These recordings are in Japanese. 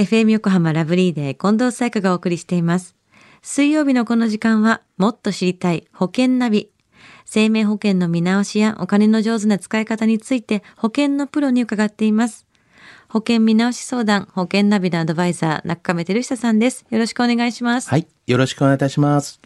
FM 横浜ラブリーデー近藤彩花がお送りしています。水曜日のこの時間は、もっと知りたい保険ナビ。生命保険の見直しやお金の上手な使い方について保険のプロに伺っています。保険見直し相談、保険ナビのアドバイザー、中亀照久さんです。よろしくお願いします。はい。よろしくお願いいたします。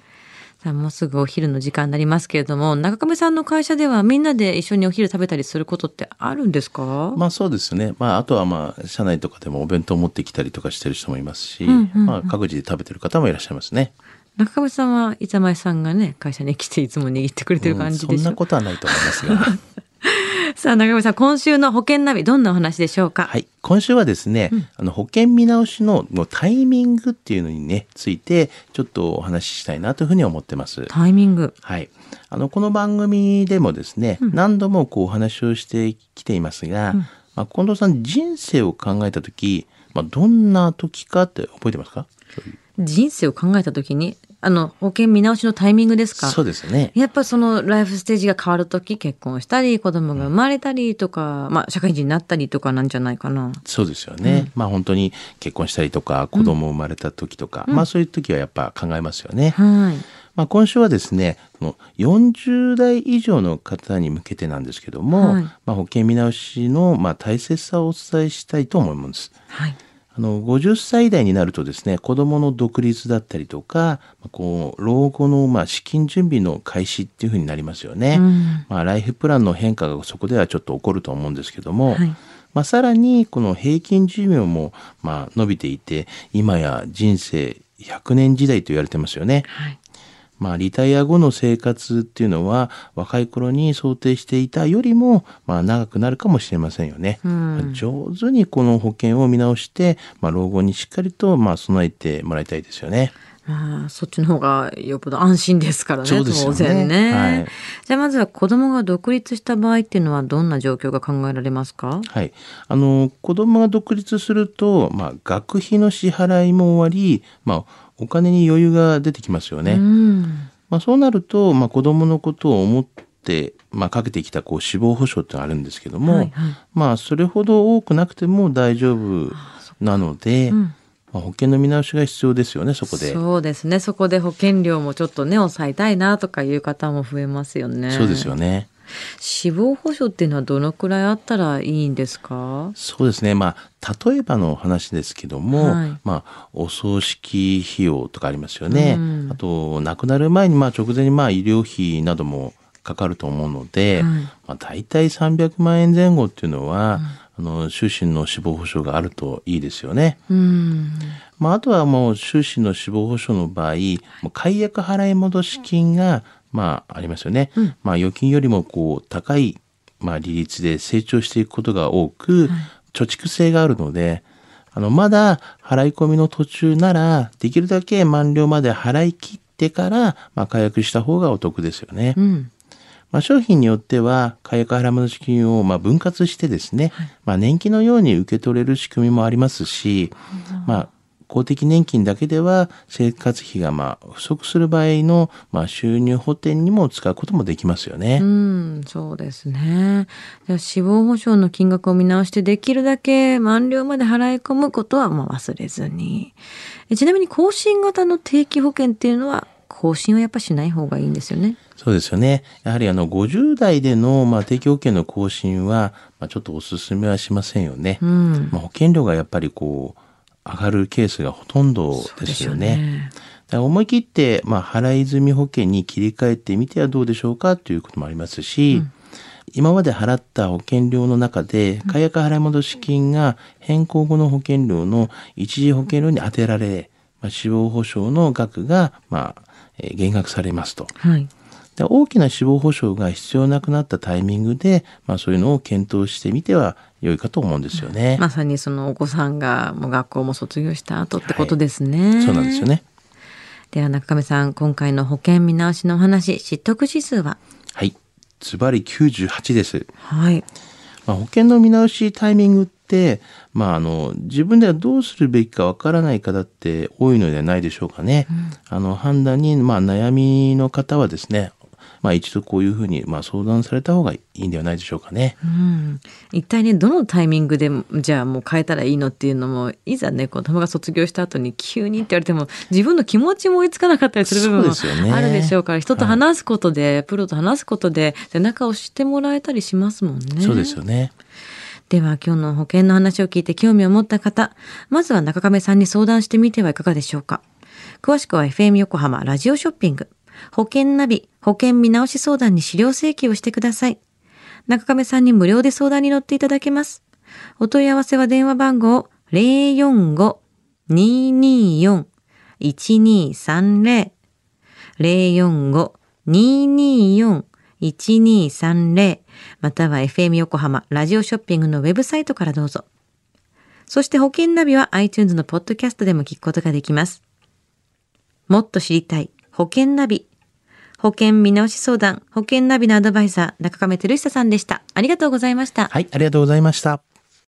さあ、もうすぐお昼の時間になりますけれども、中亀さんの会社ではみんなで一緒にお昼食べたりすることってあるんですか？まあそうですね。まああとはまあ社内とかでもお弁当持ってきたりとかしてる人もいますし、んうんうんまあ各自で食べてる方もいらっしゃいますね。中亀さんは板前さんがね、会社に来ていつも握ってくれてる感じでしょ、うんそんなことはないと思いますが。さあ、中亀さん、今週の保険ナビ、どんなお話でしょうか？はい。今週はですね、あの保険見直しののタイミングっていうのにね、ついてちょっとお話ししたいなというふうに思ってます。タイミング。はい。あの、この番組でもですね、何度もこうお話をしてきていますが、まあ、近藤さん人生を考えたとき、まあ、どんな時かって覚えてますか？人生を考えたときに、あの、保険見直しのタイミングですか？そうですね。やっぱそのライフステージが変わるとき、結婚したり、子供が生まれたりとか、まあ、社会人になったりとかなんじゃないかな。そうですよね。まあ本当に結婚したりとか、子供生まれた時とか、まあそういう時はやっぱ考えますよね。はい。まあ今週はですね、この40代以上の方に向けてなんですけども、はいまあ保険見直しのまあ大切さをお伝えしたいと思います。はい。あの50歳代になるとですね子どもの独立だったりとかまあこう老後のまあ資金準備の開始っていうふうになりますよね。うんまあ、ライフプランの変化がそこではちょっと起こると思うんですけども、はいまあ、さらにこの平均寿命もまあ伸びていて今や人生100年時代と言われてますよね。はい。まあ、リタイア後の生活っていうのは若い頃に想定していたよりもまあ長くなるかもしれませんよね。うんまあ上手にこの保険を見直して、まあ、老後にしっかりとまあ備えてもらいたいですよね。まあ、そっちの方がよっぽど安心ですからね、ね。当然ね。はい。じゃあまずは子供が独立した場合っていうのはどんな状況が考えられますか？はい、あの子供が独立すると、まあ、学費の支払いも終わり、まあ、お金に余裕が出てきますよね。うん。まあ、そうなると、まあ、子供のことを思って、まあ、かけてきたこう死亡保障ってあるんですけども、はいはい。まあ、それほど多くなくても大丈夫なので、んまあ、保険の見直しが必要ですよねそこで。そうですね。そこで保険料もちょっとね、抑えたいなとかいう方も増えますよね。そうですよね。死亡保障っていうのはどのくらいあったらいいんですか？そうですね。まあ、例えばの話ですけども、はいまあ、お葬式費用とかありますよね。うんあと、亡くなる前に、まあ、直前に、まあ、医療費などもかかると思うので、はいまあ、大体300万円前後っていうのは、あの、終身の死亡保障があるといいですよね。うん。まあ、あとはもう終身の死亡保障の場合、もう解約払い戻し金が、まあ、ありますよね。まあ、預金よりもこう、高い、まあ、利率で成長していくことが多く、貯蓄性があるので、あの、まだ払い込みの途中なら、できるだけ満了まで払い切ってから、まあ、解約した方がお得ですよね。うん。まあ、商品によっては解約払い戻し金をまあ分割してですね、まあ、年金のように受け取れる仕組みもありますし、まあ、公的年金だけでは生活費がまあ不足する場合のまあ収入補填にも使うこともできますよね。うん、そうですね。じゃあ死亡保障の金額を見直してできるだけ満了まで払い込むことはまあ忘れずに。えちなみに更新型の定期保険っていうのは更新はやっぱしない方がいいんですよね。そうですよね。やはりあの50代でのまあ定期保険の更新はまあちょっとお勧めはしませんよね。うん。まあ、保険料がやっぱりこう上がるケースがほとんどですよね。思い切って、まあ、払い済み保険に切り替えてみてはどうでしょうかということもありますし、今まで払った保険料の中で解約払い戻し金が変更後の保険料の一時保険料に充てられ、まあ、死亡保障の額が、まあえー減額されますと。はい。で大きな死亡保障が必要なくなったタイミングで、まあ、そういうのを検討してみては良いかと思うんですよね。まさにそのお子さんがもう学校も卒業した後ってことですね。そうなんですよ。ね。では中亀さん、今回の保険見直しのお話、知得指数は？はい。ズバリ98です。はい。まあ、保険の見直しタイミングって、まあ、あの自分ではどうするべきかわからない方って多いのではないでしょうかね。あの判断に、まあ、悩みの方はですねまあ一度こういうふうにまあ相談された方がいいんではないでしょうかね。うん、一体ねどのタイミングでじゃあもう変えたらいいのっていうのもいざね子供が卒業した後に急にって言われても自分の気持ちも追いつかなかったりする部分もあるでしょうから人と話すことで、プロと話すことで背中を押してもらえたりしますもんね。そうですよね。では今日の保険の話を聞いて興味を持った方、まずは中亀さんに相談してみてはいかがでしょうか。詳しくは FM 横浜ラジオショッピング、保険ナビ、保険見直し相談に資料請求をしてください。中亀さんに無料で相談に乗っていただけます。お問い合わせは電話番号045-224-1230 045-224-1230または FM 横浜ラジオショッピングのウェブサイトからどうぞ。そして保険ナビは iTunes のポッドキャストでも聞くことができます。もっと知りたい保険ナビ。保険見直し相談、保険ナビのアドバイザー、中亀照久さんでした。ありがとうございました。はい、ありがとうございました。